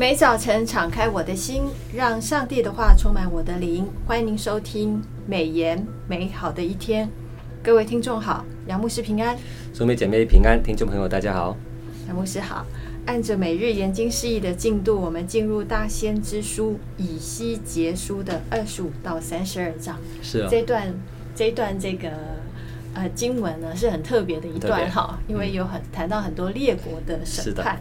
每早晨敞开我的心，让上帝的话充满我的灵。欢迎您收听美言美好的一天。各位听众好，杨牧师平安，兄妹姐妹平安，听众朋友大家好，杨牧师好。按着每日研经释义的进度，我们进入大先知书以西结书的二十五到三十二章。是啊、哦，这段这段这个呃经文呢是很特别的一段哈，因为有很谈到很多列国的审判。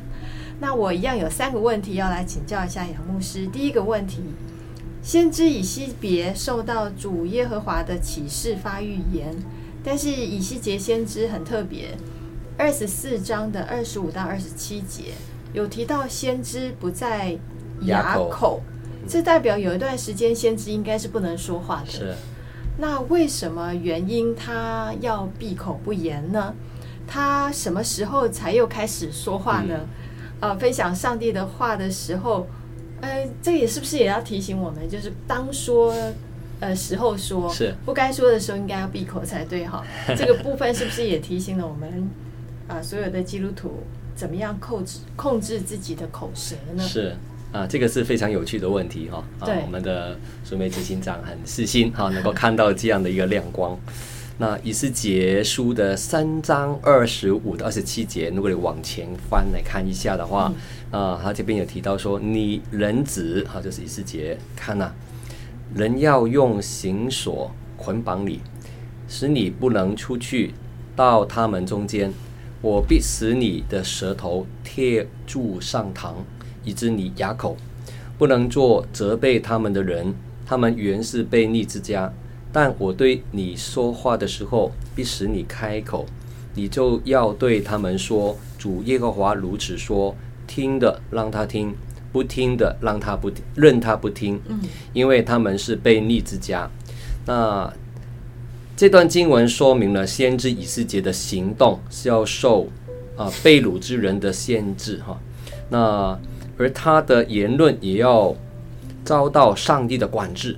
那我一样有三个问题要来请教一下杨牧师。第一个问题，先知以西别受到主耶和华的启示发预言，但是以西结先知很特别。二十四章的二十五到二十七节有提到先知不在雅口，口，这代表有一段时间先知应该是不能说话的。是，那为什么原因他要闭口不言呢？他什么时候才又开始说话呢？嗯、呃，分享上帝的话的时候，呃，这也是不是也要提醒我们，就是当说呃时候说，是不该说的时候应该要闭口才对哈。这个部分是不是也提醒了我们？啊，所有的基督徒怎么样控制控制自己的口舌呢？是啊，这个是非常有趣的问题哈。啊，我们的苏梅执行长很细心哈，能够看到这样的一个亮光。那以斯结书的三章二十五到二十七节，如果你往前翻来看一下的话，嗯、啊，他这边有提到说，你人子哈，就是以斯结，看呐、啊，人要用绳索捆绑你，使你不能出去到他们中间。我必使你的舌头贴住上膛，以致你哑口，不能做责备他们的人。他们原是悖逆之家，但我对你说话的时候，必使你开口，你就要对他们说：主耶和华如此说。听的让他听，不听的让他不听，任他不听，因为他们是悖逆之家。那。这段经文说明了先知以斯结的行动是要受啊被掳之人的限制哈，那而他的言论也要遭到上帝的管制，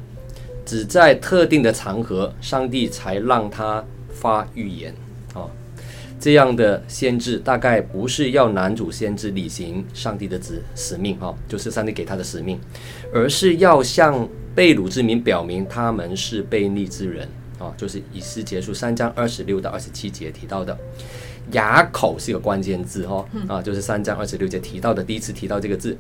只在特定的场合，上帝才让他发预言啊。这样的先知大概不是要男主先知履行上帝的旨使命哈，就是上帝给他的使命，而是要向被掳之民表明他们是悖逆之人。啊，就是以西结束三章二十六到二十七节提到的“哑口”是一个关键字哈，啊，就是三章二十六节提到的第一次提到这个字，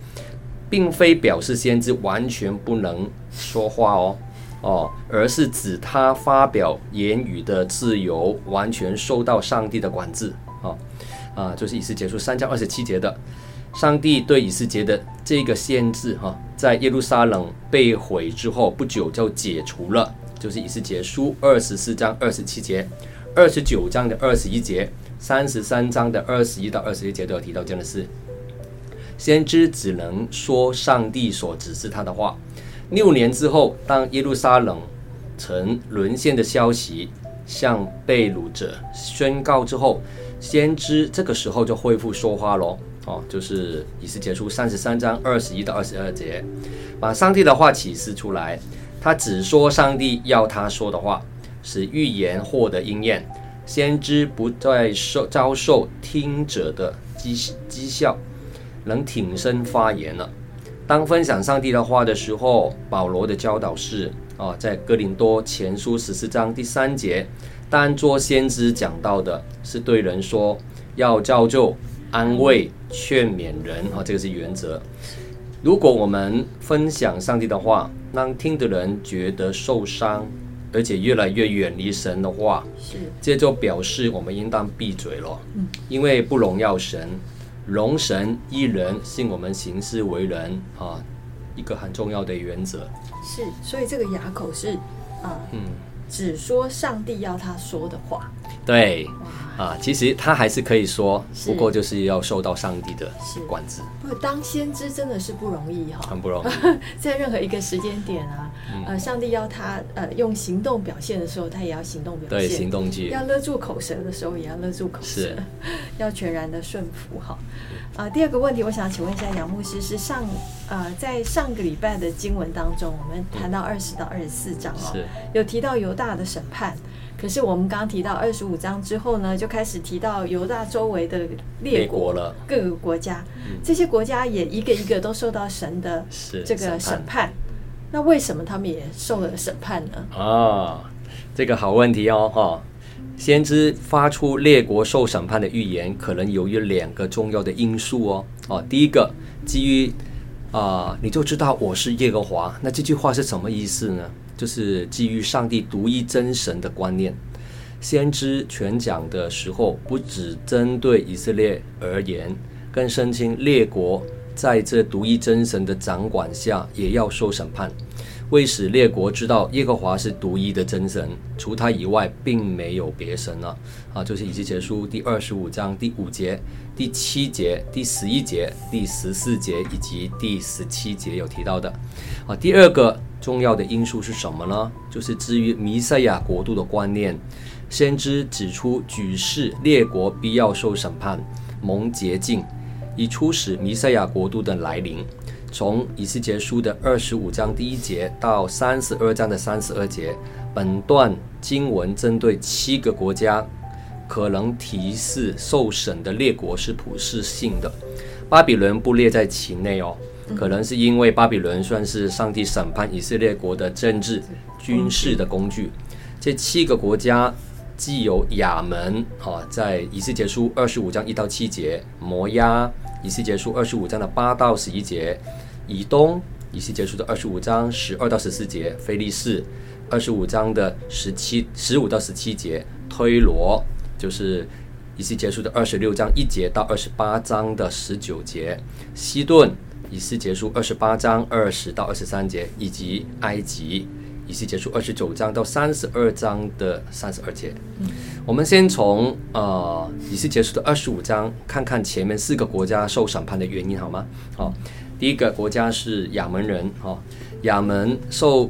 并非表示先知完全不能说话哦，哦，而是指他发表言语的自由完全受到上帝的管制啊，啊，就是以西结书三章二十七节的，上帝对以西结的这个限制哈，在耶路撒冷被毁之后不久就解除了。就是以西结书二十四章二十七节，二十九章的二十一节，三十三章的二十一到二十一节都有提到这样的事。先知只能说上帝所指示他的话。六年之后，当耶路撒冷城沦陷的消息向被掳者宣告之后，先知这个时候就恢复说话喽。哦，就是以西结书三十三章二十一到二十二节，把上帝的话启示出来。他只说上帝要他说的话，使预言获得应验，先知不再受遭受听者的讥讥笑，能挺身发言了。当分享上帝的话的时候，保罗的教导是啊，在哥林多前书十四章第三节，当做先知讲到的是对人说，要造就、安慰、劝勉人啊，这个是原则。如果我们分享上帝的话，让听的人觉得受伤，而且越来越远离神的话，是，这就表示我们应当闭嘴了。嗯，因为不荣耀神，荣神一人，信我们行事为人啊，一个很重要的原则。是，所以这个哑口是啊，嗯，只说上帝要他说的话。对。啊，其实他还是可以说，不过就是要受到上帝的管制。不，当先知真的是不容易哈，很不容易，在任何一个时间点啊，嗯、呃，上帝要他呃用行动表现的时候，他也要行动表现。对，行动剧。要勒住口舌的时候，也要勒住口舌。要全然的顺服哈。啊、呃，第二个问题，我想请问一下杨牧师，是上呃在上个礼拜的经文当中，我们谈到二十到二十四章哦，是有提到犹大的审判。可是我们刚刚提到二十五章之后呢，就开始提到犹大周围的列国了，各个国家，这些国家也一个一个都受到神的这个审判。那为什么他们也受了审判呢？啊，这个好问题哦，哈！先知发出列国受审判的预言，可能由于两个重要的因素哦。哦，第一个，基于啊，你就知道我是耶和华。那这句话是什么意思呢？就是基于上帝独一真神的观念，先知全讲的时候，不只针对以色列而言，更声称列国在这独一真神的掌管下也要受审判，为使列国知道耶和华是独一的真神，除他以外并没有别神了。啊，就是以西结书第二十五章第五节、第七节、第十一节、第十四节以及第十七节有提到的。啊，第二个。重要的因素是什么呢？就是至于弥赛亚国度的观念，先知指出举世列国必要受审判、蒙洁净，以促使弥赛亚国度的来临。从以西结书的二十五章第一节到三十二章的三十二节，本段经文针对七个国家，可能提示受审的列国是普世性的，巴比伦不列在其内哦。可能是因为巴比伦算是上帝审判以色列国的政治、军事的工具。这七个国家既有亚门，啊，在以西结书二十五章一到七节；摩押，以西结书二十五章的八到十一节；以东，以西结书的二十五章十二到十四节；菲利士，二十五章的十七、十五到十七节；推罗，就是以西结书的二十六章一节到二十八章的十九节；西顿。以西结书二十八章二十到二十三节，以及埃及，以西结束二十九章到三十二章的三十二节。嗯、我们先从呃以西结束的二十五章看看前面四个国家受审判的原因，好吗？好、哦，第一个国家是亚门人，哈、哦，亚门受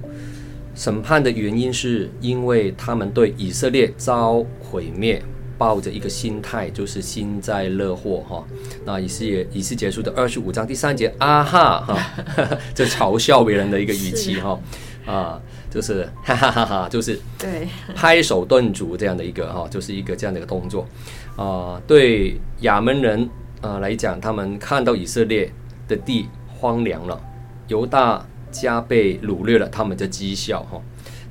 审判的原因是因为他们对以色列遭毁灭。抱着一个心态，就是幸灾乐祸哈。那以西以西结束的二十五章第三节，啊哈哈，这嘲笑别人的一个语气哈啊，就是 哈哈哈哈，就是对拍手顿足这样的一个哈，就是一个这样的一个动作啊。对亚门人啊来讲，他们看到以色列的地荒凉了，犹大家被掳掠了，他们就讥笑哈。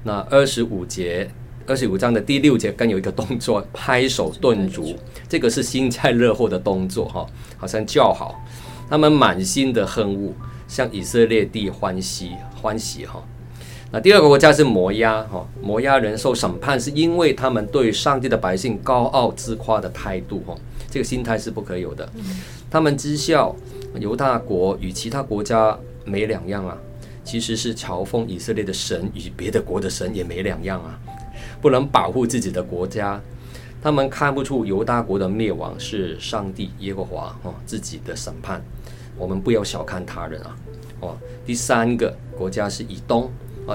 那二十五节。二十五章的第六节更有一个动作，拍手顿足，这个是幸灾乐祸的动作哈，好像叫好，他们满心的恨恶，向以色列地欢喜欢喜哈。那第二个国家是摩押哈，摩押人受审判是因为他们对上帝的百姓高傲自夸的态度哈，这个心态是不可有的。他们讥笑犹大国与其他国家没两样啊，其实是嘲讽以色列的神与别的国的神也没两样啊。不能保护自己的国家，他们看不出犹大国的灭亡是上帝耶和华哦自己的审判。我们不要小看他人啊！哦，第三个国家是以东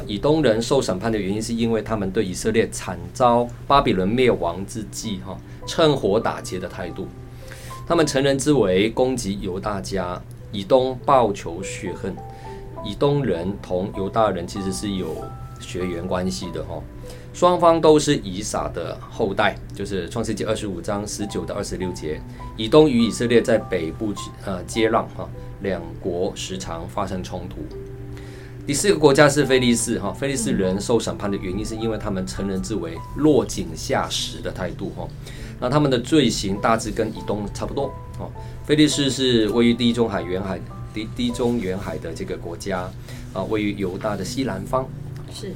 以东人受审判的原因是因为他们对以色列惨遭巴比伦灭亡之际哈趁火打劫的态度，他们乘人之危攻击犹大家，以东报仇雪恨。以东人同犹大人其实是有血缘关系的哈。双方都是以撒的后代，就是创世纪二十五章十九到二十六节。以东与以色列在北部呃接壤哈，两国时常发生冲突。第四个国家是菲利斯哈，菲利斯人受审判的原因是因为他们成人之为、落井下石的态度哈。那他们的罪行大致跟以东差不多哦。菲利斯是位于地中海沿海地地中沿海的这个国家啊，位于犹大的西南方。是。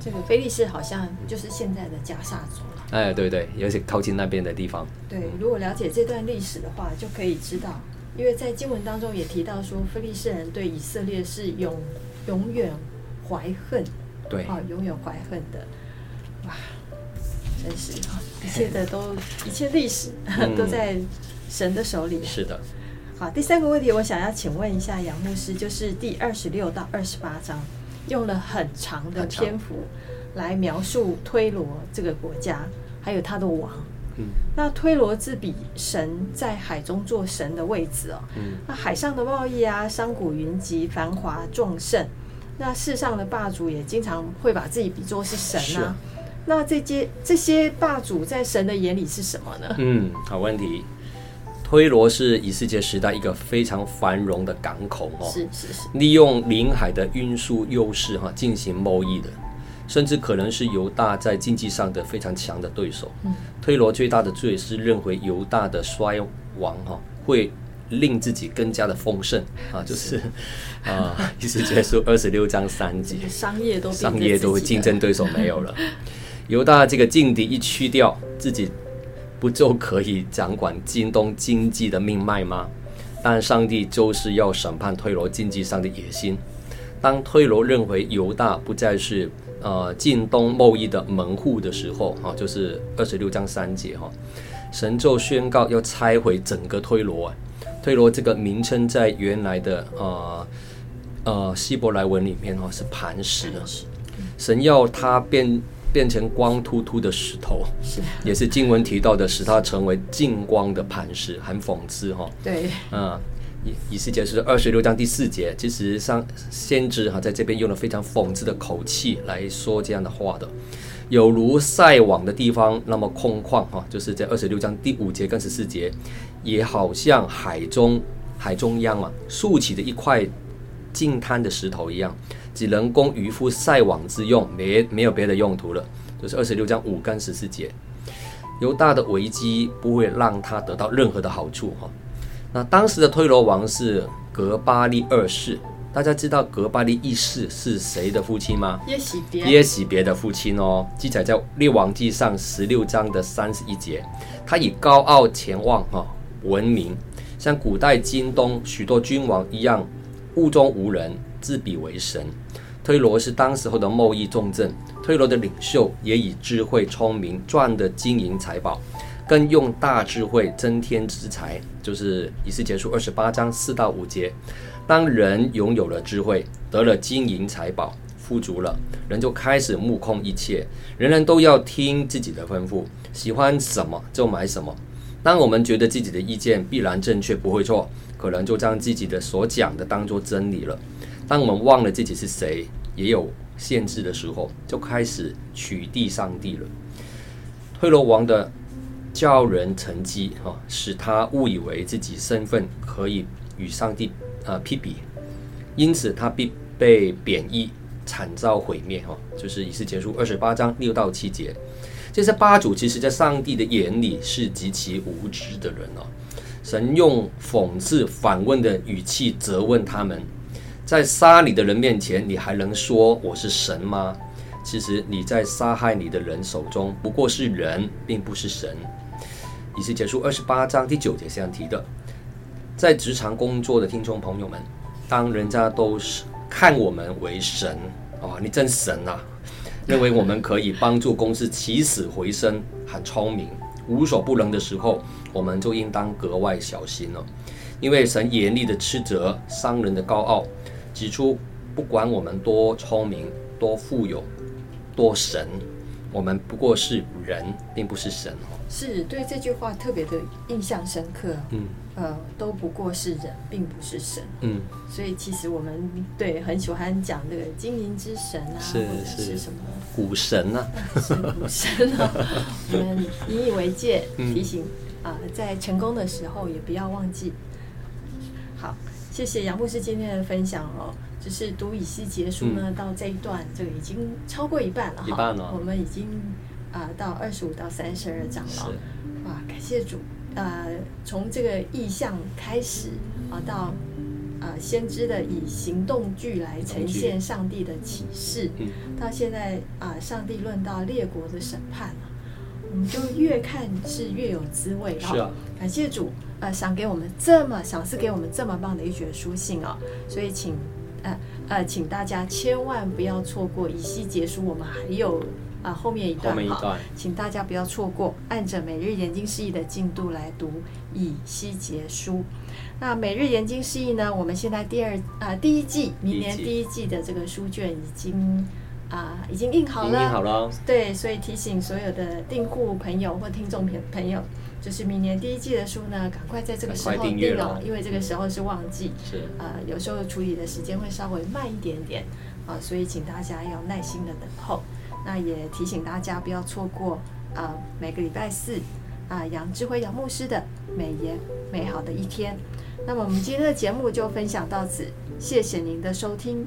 这个菲利斯好像就是现在的加萨族了。哎，对对，尤其靠近那边的地方。对，如果了解这段历史的话，就可以知道，因为在经文当中也提到说，菲利士人对以色列是永永远怀恨，对，啊，永远怀恨的。哇，真是啊，一切的都，一切历史 都在神的手里。是的。好，第三个问题，我想要请问一下杨牧师，就是第二十六到二十八章。用了很长的篇幅来描述推罗这个国家，还有他的王。嗯，那推罗自比神在海中做神的位置哦。嗯，那海上的贸易啊，商贾云集，繁华壮盛。那世上的霸主也经常会把自己比作是神啊。那这些这些霸主在神的眼里是什么呢？嗯，好问题。推罗是以世界时代一个非常繁荣的港口哦，是是是，利用临海的运输优势哈进行贸易的，甚至可能是犹大在经济上的非常强的对手。嗯，推罗最大的罪是认为犹大的衰亡哈会令自己更加的丰盛啊，就是啊，以斯结束二十六章三节，商业都商业都竞争对手没有了。犹大这个劲敌一去掉，自己不就可以掌管京东经济的命脉吗？但上帝就是要审判推罗经济上的野心。当推罗认为犹大不再是呃近东贸易的门户的时候，哈、啊，就是二十六章三节哈、啊，神就宣告要拆毁整个推罗。推罗这个名称在原来的呃呃希伯来文里面哈、啊、是磐石的，神要它变。变成光秃秃的石头，是也是经文提到的，使它成为净光的磐石，很讽刺哈。对，嗯，以以斯结是二十六章第四节，其实上先知哈在这边用了非常讽刺的口气来说这样的话的，有如晒网的地方那么空旷哈，就是在二十六章第五节跟十四节，也好像海中海中央啊竖起的一块净滩的石头一样。只能供渔夫晒网之用，没没有别的用途了。就是二十六章五跟十四节，犹大的危机不会让他得到任何的好处哈。那当时的推罗王是格巴利二世，大家知道格巴利一世是谁的父亲吗？耶洗别。耶洗别的父亲哦，记载在列王记上十六章的三十一节。他以高傲前望哈闻名，像古代今东许多君王一样，目中无人，自比为神。推罗是当时候的贸易重镇，推罗的领袖也以智慧聪明赚得金银财宝，更用大智慧增添资财。就是以斯结束二十八章四到五节，当人拥有了智慧，得了金银财宝，富足了，人就开始目空一切，人人都要听自己的吩咐，喜欢什么就买什么。当我们觉得自己的意见必然正确，不会错，可能就将自己的所讲的当作真理了。当我们忘了自己是谁，也有限制的时候，就开始取缔上帝了。推罗王的叫人成绩，哈，使他误以为自己身份可以与上帝啊匹比，因此他必被贬义、惨遭毁灭，哈，就是以斯结束二十八章六到七节。这些霸主其实在上帝的眼里是极其无知的人哦。神用讽刺、反问的语气责问他们。在杀你的人面前，你还能说我是神吗？其实你在杀害你的人手中不过是人，并不是神。以斯结束二十八章第九节这样提的。在职场工作的听众朋友们，当人家都是看我们为神，哇，你真神啊！认为我们可以帮助公司起死回生，很聪明，无所不能的时候，我们就应当格外小心了，因为神严厉的斥责商人的高傲。指出，不管我们多聪明、多富有、多神，我们不过是人，并不是神哦。是对这句话特别的印象深刻。嗯，呃，都不过是人，并不是神。嗯，所以其实我们对很喜欢讲这个经营之神啊，是或者是什么股神啊，是股神啊。我们引以为戒，提醒啊、嗯呃，在成功的时候也不要忘记。好。谢谢杨牧师今天的分享哦，就是读以西结束呢，嗯、到这一段这个已经超过一半了哈，一半了，我们已经啊、呃、到二十五到三十二章了，是。哇，感谢主，呃，从这个意象开始啊，到呃先知的以行动剧来呈现上帝的启示，嗯、到现在啊、呃，上帝论到列国的审判啊，我们就越看是越有滋味啊，感谢主。呃，赏给我们这么赏赐给我们这么棒的一卷书信啊，所以请呃呃，请大家千万不要错过以西结书，我们还有啊后面一段，后面一段，请大家不要错过，按着每日研经释义的进度来读以西结书。那每日研经释义呢，我们现在第二啊第一季，明年第一季的这个书卷已经啊已经印好了，印好了，对，所以提醒所有的订户朋友或听众朋朋友。就是明年第一季的书呢，赶快在这个时候订哦，因为这个时候是旺季，是呃，有时候处理的时间会稍微慢一点点啊，所以请大家要耐心的等候。那也提醒大家不要错过啊，每个礼拜四啊，杨智慧杨牧师的美言美好的一天。那么我们今天的节目就分享到此，谢谢您的收听。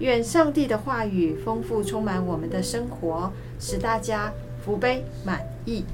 愿上帝的话语丰富充满我们的生活，使大家福杯满溢。